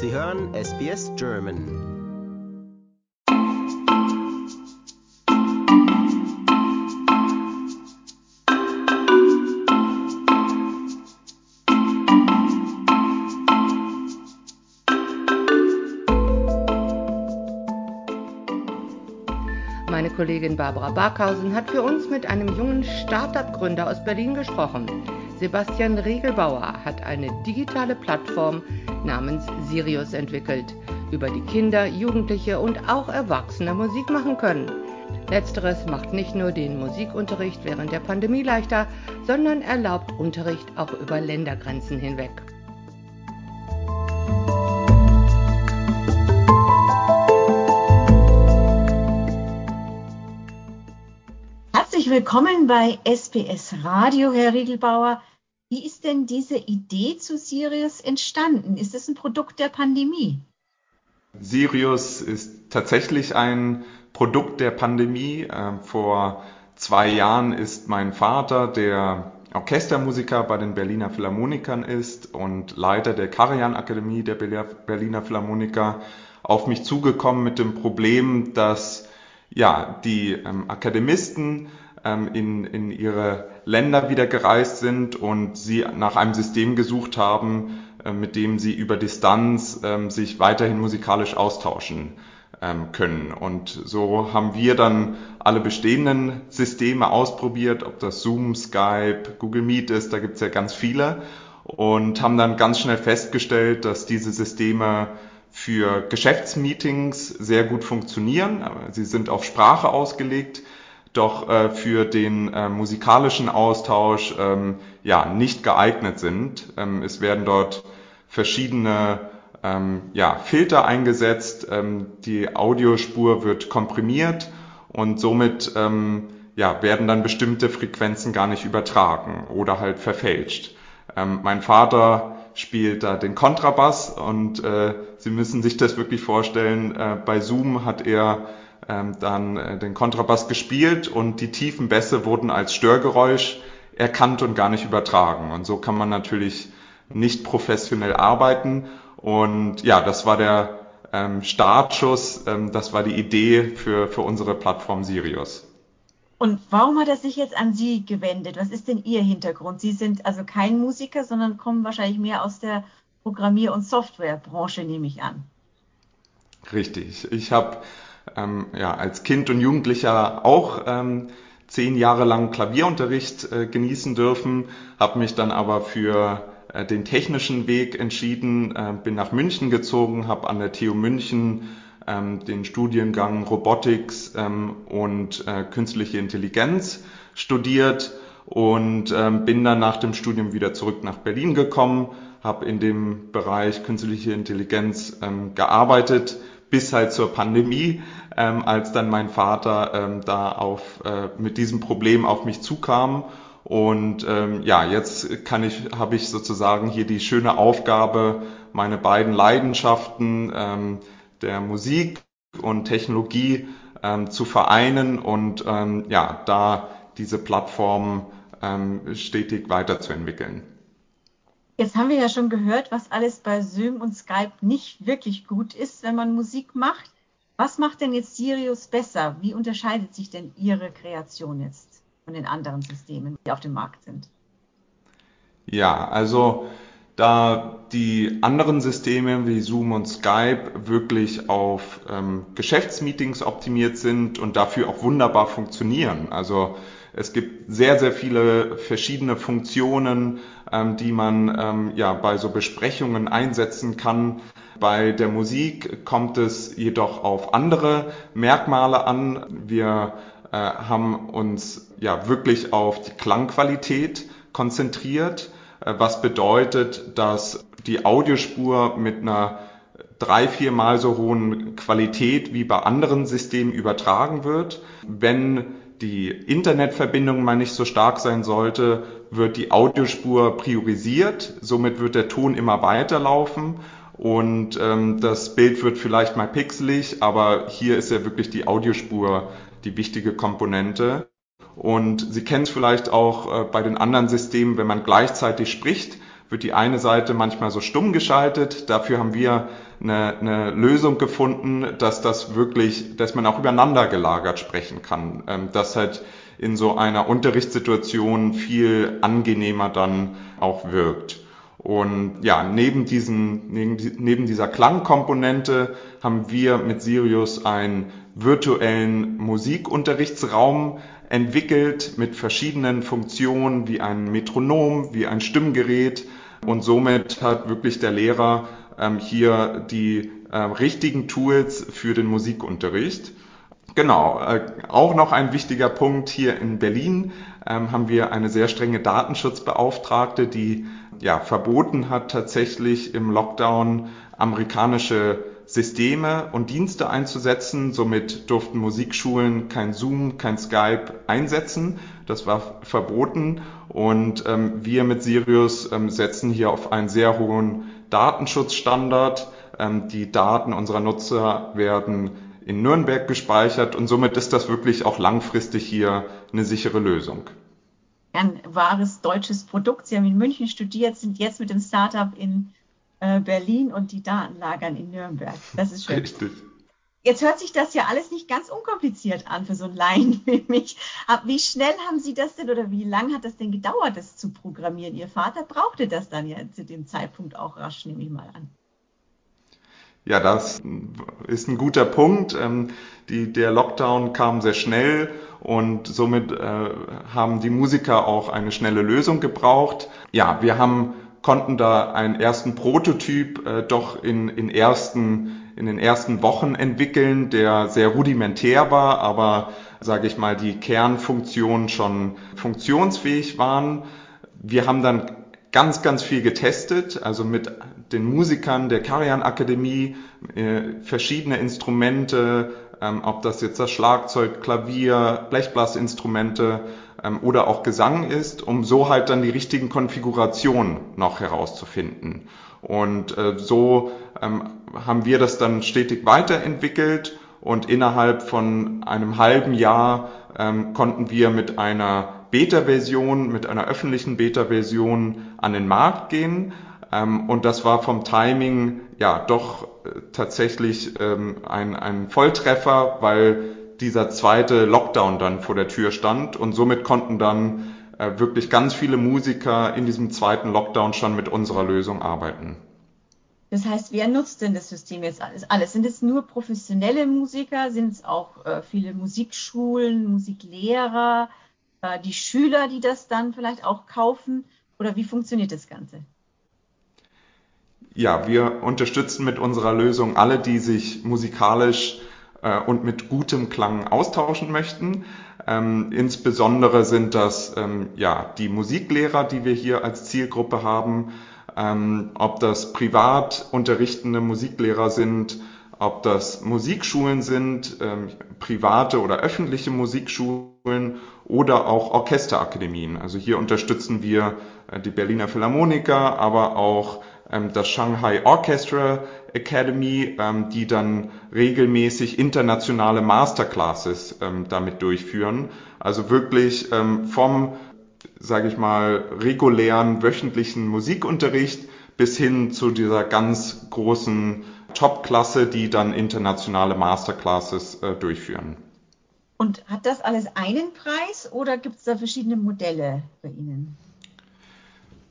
Sie hören SBS German. Meine Kollegin Barbara Barkhausen hat für uns mit einem jungen Start-up-Gründer aus Berlin gesprochen. Sebastian Riegelbauer hat eine digitale Plattform namens Sirius entwickelt, über die Kinder, Jugendliche und auch Erwachsene Musik machen können. Letzteres macht nicht nur den Musikunterricht während der Pandemie leichter, sondern erlaubt Unterricht auch über Ländergrenzen hinweg. Herzlich willkommen bei SPS Radio, Herr Riegelbauer. Wie ist denn diese Idee zu Sirius entstanden? Ist es ein Produkt der Pandemie? Sirius ist tatsächlich ein Produkt der Pandemie. Ähm, vor zwei Jahren ist mein Vater, der Orchestermusiker bei den Berliner Philharmonikern ist und Leiter der Karajan Akademie der Berliner Philharmoniker, auf mich zugekommen mit dem Problem, dass ja, die ähm, Akademisten ähm, in, in ihre Länder wieder gereist sind und sie nach einem System gesucht haben, äh, mit dem sie über Distanz ähm, sich weiterhin musikalisch austauschen ähm, können. Und so haben wir dann alle bestehenden Systeme ausprobiert, ob das Zoom, Skype, Google Meet ist, da gibt es ja ganz viele und haben dann ganz schnell festgestellt, dass diese Systeme für Geschäftsmeetings sehr gut funktionieren. Sie sind auf Sprache ausgelegt, doch äh, für den äh, musikalischen Austausch ähm, ja nicht geeignet sind. Ähm, es werden dort verschiedene ähm, ja, Filter eingesetzt, ähm, die Audiospur wird komprimiert und somit ähm, ja, werden dann bestimmte Frequenzen gar nicht übertragen oder halt verfälscht. Ähm, mein Vater spielt da den Kontrabass und äh, Sie müssen sich das wirklich vorstellen, äh, bei Zoom hat er dann äh, den Kontrabass gespielt und die tiefen Bässe wurden als Störgeräusch erkannt und gar nicht übertragen. Und so kann man natürlich nicht professionell arbeiten. Und ja, das war der ähm, Startschuss, ähm, das war die Idee für, für unsere Plattform Sirius. Und warum hat er sich jetzt an Sie gewendet? Was ist denn Ihr Hintergrund? Sie sind also kein Musiker, sondern kommen wahrscheinlich mehr aus der Programmier- und Softwarebranche, nehme ich an. Richtig. Ich habe ähm, ja, als Kind und Jugendlicher auch ähm, zehn Jahre lang Klavierunterricht äh, genießen dürfen, habe mich dann aber für äh, den technischen Weg entschieden, äh, bin nach München gezogen, habe an der TU München ähm, den Studiengang Robotics ähm, und äh, künstliche Intelligenz studiert und ähm, bin dann nach dem Studium wieder zurück nach Berlin gekommen, habe in dem Bereich künstliche Intelligenz ähm, gearbeitet, bis halt zur Pandemie, ähm, als dann mein Vater ähm, da auf, äh, mit diesem Problem auf mich zukam. Und ähm, ja, jetzt kann ich, habe ich sozusagen hier die schöne Aufgabe, meine beiden Leidenschaften ähm, der Musik und Technologie ähm, zu vereinen und ähm, ja, da diese Plattform ähm, stetig weiterzuentwickeln. Jetzt haben wir ja schon gehört, was alles bei Zoom und Skype nicht wirklich gut ist, wenn man Musik macht. Was macht denn jetzt Sirius besser? Wie unterscheidet sich denn Ihre Kreation jetzt von den anderen Systemen, die auf dem Markt sind? Ja, also da die anderen Systeme wie Zoom und Skype wirklich auf ähm, Geschäftsmeetings optimiert sind und dafür auch wunderbar funktionieren. Also es gibt sehr, sehr viele verschiedene Funktionen, ähm, die man ähm, ja bei so Besprechungen einsetzen kann. Bei der Musik kommt es jedoch auf andere Merkmale an. Wir äh, haben uns ja wirklich auf die Klangqualität konzentriert, äh, was bedeutet, dass die Audiospur mit einer drei, viermal so hohen Qualität wie bei anderen Systemen übertragen wird. Wenn die Internetverbindung mal nicht so stark sein sollte, wird die Audiospur priorisiert. Somit wird der Ton immer weiterlaufen und ähm, das Bild wird vielleicht mal pixelig, aber hier ist ja wirklich die Audiospur die wichtige Komponente. Und Sie kennen es vielleicht auch äh, bei den anderen Systemen, wenn man gleichzeitig spricht, wird die eine Seite manchmal so stumm geschaltet. Dafür haben wir eine, eine Lösung gefunden, dass das wirklich, dass man auch übereinander gelagert sprechen kann, ähm, dass halt in so einer Unterrichtssituation viel angenehmer dann auch wirkt. Und ja, neben, diesen, neben dieser Klangkomponente haben wir mit Sirius einen virtuellen Musikunterrichtsraum entwickelt mit verschiedenen Funktionen wie ein Metronom, wie ein Stimmgerät. Und somit hat wirklich der Lehrer ähm, hier die äh, richtigen Tools für den Musikunterricht. Genau, äh, auch noch ein wichtiger Punkt hier in Berlin ähm, haben wir eine sehr strenge Datenschutzbeauftragte, die ja verboten hat, tatsächlich im Lockdown amerikanische Systeme und Dienste einzusetzen. Somit durften Musikschulen kein Zoom, kein Skype einsetzen. Das war verboten. Und ähm, wir mit Sirius ähm, setzen hier auf einen sehr hohen Datenschutzstandard. Ähm, die Daten unserer Nutzer werden in Nürnberg gespeichert und somit ist das wirklich auch langfristig hier eine sichere Lösung. Ein wahres deutsches Produkt. Sie haben in München studiert, sind jetzt mit dem Startup in äh, Berlin und die Daten lagern in Nürnberg. Das ist schön. Richtig. Jetzt hört sich das ja alles nicht ganz unkompliziert an für so einen Laien wie mich. Wie schnell haben Sie das denn oder wie lange hat das denn gedauert, das zu programmieren? Ihr Vater brauchte das dann ja zu dem Zeitpunkt auch rasch, nehme ich mal an. Ja, das ist ein guter Punkt. Ähm, die, der Lockdown kam sehr schnell und somit äh, haben die Musiker auch eine schnelle Lösung gebraucht. Ja, wir haben konnten da einen ersten Prototyp äh, doch in, in, ersten, in den ersten Wochen entwickeln, der sehr rudimentär war, aber sage ich mal, die Kernfunktionen schon funktionsfähig waren. Wir haben dann ganz, ganz viel getestet, also mit den Musikern der Karian Akademie, äh, verschiedene Instrumente, ähm, ob das jetzt das Schlagzeug, Klavier, Blechblasinstrumente ähm, oder auch Gesang ist, um so halt dann die richtigen Konfigurationen noch herauszufinden. Und äh, so ähm, haben wir das dann stetig weiterentwickelt und innerhalb von einem halben Jahr ähm, konnten wir mit einer Beta-Version, mit einer öffentlichen Beta-Version an den Markt gehen. Ähm, und das war vom Timing ja doch äh, tatsächlich ähm, ein, ein Volltreffer, weil dieser zweite Lockdown dann vor der Tür stand und somit konnten dann äh, wirklich ganz viele Musiker in diesem zweiten Lockdown schon mit unserer Lösung arbeiten. Das heißt, wer nutzt denn das System jetzt alles? alles? Sind es nur professionelle Musiker? Sind es auch äh, viele Musikschulen, Musiklehrer, äh, die Schüler, die das dann vielleicht auch kaufen? Oder wie funktioniert das Ganze? Ja, wir unterstützen mit unserer Lösung alle, die sich musikalisch äh, und mit gutem Klang austauschen möchten. Ähm, insbesondere sind das ähm, ja die Musiklehrer, die wir hier als Zielgruppe haben, ähm, ob das privat unterrichtende Musiklehrer sind, ob das Musikschulen sind, ähm, private oder öffentliche Musikschulen oder auch Orchesterakademien. Also hier unterstützen wir äh, die Berliner Philharmoniker, aber auch ähm, das Shanghai Orchestra Academy, ähm, die dann regelmäßig internationale Masterclasses ähm, damit durchführen. Also wirklich vom, sage ich mal, regulären wöchentlichen Musikunterricht bis hin zu dieser ganz großen Top-Klasse, die dann internationale Masterclasses äh, durchführen. Und hat das alles einen Preis oder gibt es da verschiedene Modelle bei Ihnen?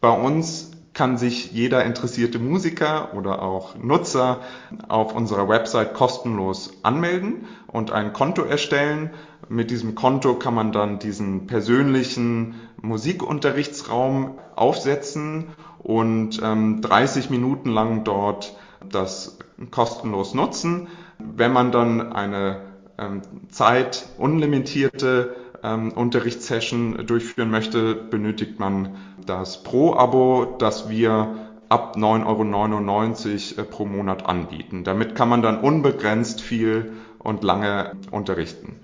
Bei uns kann sich jeder interessierte Musiker oder auch Nutzer auf unserer Website kostenlos anmelden und ein Konto erstellen. Mit diesem Konto kann man dann diesen persönlichen Musikunterrichtsraum aufsetzen und ähm, 30 Minuten lang dort das kostenlos nutzen. Wenn man dann eine ähm, Zeit unlimitierte ähm, Unterrichtssession durchführen möchte, benötigt man das Pro-Abo, das wir ab 9,99 Euro äh, pro Monat anbieten. Damit kann man dann unbegrenzt viel und lange unterrichten.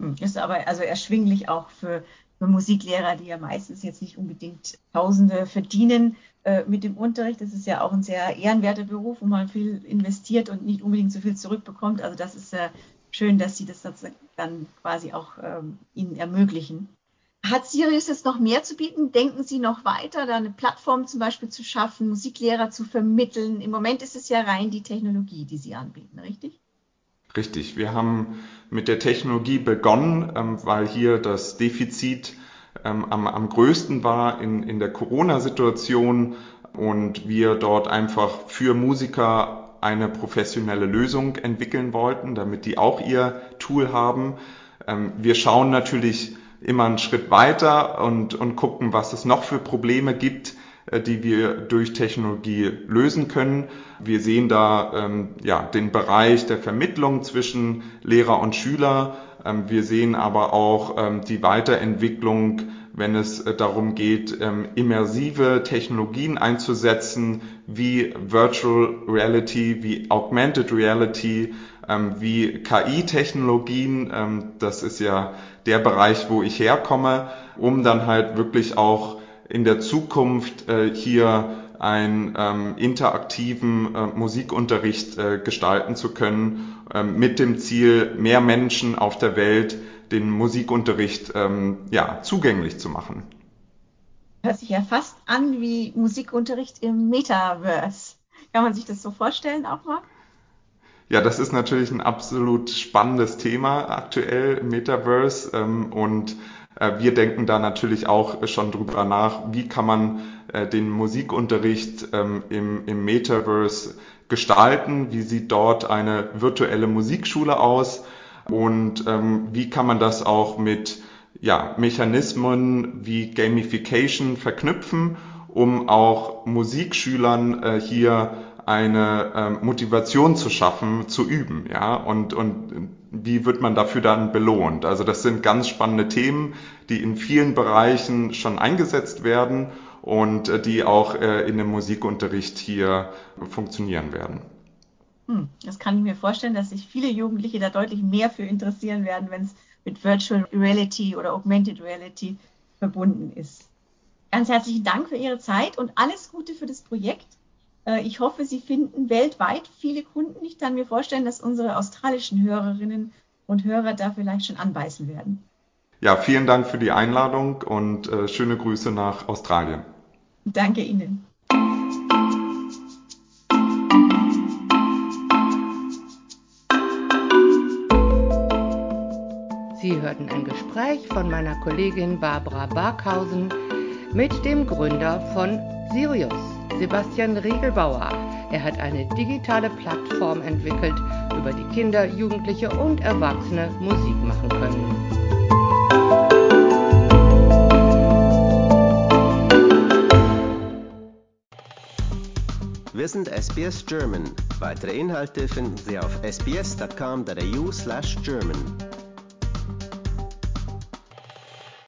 Hm, ist aber also erschwinglich auch für, für Musiklehrer, die ja meistens jetzt nicht unbedingt Tausende verdienen äh, mit dem Unterricht. Das ist ja auch ein sehr ehrenwerter Beruf, wo man viel investiert und nicht unbedingt so viel zurückbekommt. Also das ist äh, schön, dass Sie das dann quasi auch ähm, Ihnen ermöglichen. Hat Sirius jetzt noch mehr zu bieten? Denken Sie noch weiter, da eine Plattform zum Beispiel zu schaffen, Musiklehrer zu vermitteln? Im Moment ist es ja rein die Technologie, die Sie anbieten, richtig? Richtig. Wir haben mit der Technologie begonnen, ähm, weil hier das Defizit ähm, am, am größten war in, in der Corona-Situation und wir dort einfach für Musiker eine professionelle Lösung entwickeln wollten, damit die auch ihr Tool haben. Ähm, wir schauen natürlich immer einen Schritt weiter und, und gucken, was es noch für Probleme gibt, äh, die wir durch Technologie lösen können. Wir sehen da ähm, ja, den Bereich der Vermittlung zwischen Lehrer und Schüler. Ähm, wir sehen aber auch die Weiterentwicklung, wenn es äh, darum geht, ähm, immersive Technologien einzusetzen, wie Virtual Reality, wie Augmented Reality, ähm, wie KI-Technologien. Ähm, das ist ja der Bereich, wo ich herkomme, um dann halt wirklich auch in der Zukunft äh, hier einen interaktiven äh, Musikunterricht gestalten zu können, mit dem Ziel, mehr Menschen auf der Welt den Musikunterricht ähm, ja, zugänglich zu machen. Hört sich ja fast an wie Musikunterricht im Metaverse. Kann man sich das so vorstellen auch mal? Ja, das ist natürlich ein absolut spannendes Thema aktuell im Metaverse ähm, und wir denken da natürlich auch schon drüber nach, wie kann man äh, den Musikunterricht ähm, im, im Metaverse gestalten, wie sieht dort eine virtuelle Musikschule aus? Und ähm, wie kann man das auch mit ja, Mechanismen wie Gamification verknüpfen, um auch Musikschülern äh, hier eine ähm, Motivation zu schaffen, zu üben, ja, und, und wie wird man dafür dann belohnt? Also das sind ganz spannende Themen, die in vielen Bereichen schon eingesetzt werden und äh, die auch äh, in dem Musikunterricht hier funktionieren werden. Hm, das kann ich mir vorstellen, dass sich viele Jugendliche da deutlich mehr für interessieren werden, wenn es mit Virtual Reality oder Augmented Reality verbunden ist. Ganz herzlichen Dank für Ihre Zeit und alles Gute für das Projekt. Äh, ich hoffe, Sie finden weltweit viele Kunden. Ich kann mir vorstellen, dass unsere australischen Hörerinnen und Hörer da vielleicht schon anbeißen werden. Ja, vielen Dank für die Einladung und äh, schöne Grüße nach Australien. Danke Ihnen. Sie hörten ein Gespräch von meiner Kollegin Barbara Barkhausen mit dem Gründer von Sirius, Sebastian Riegelbauer. Er hat eine digitale Plattform entwickelt, über die Kinder, Jugendliche und Erwachsene Musik machen können. Wir sind SBS German. Weitere Inhalte finden Sie auf sbs.com.au/german.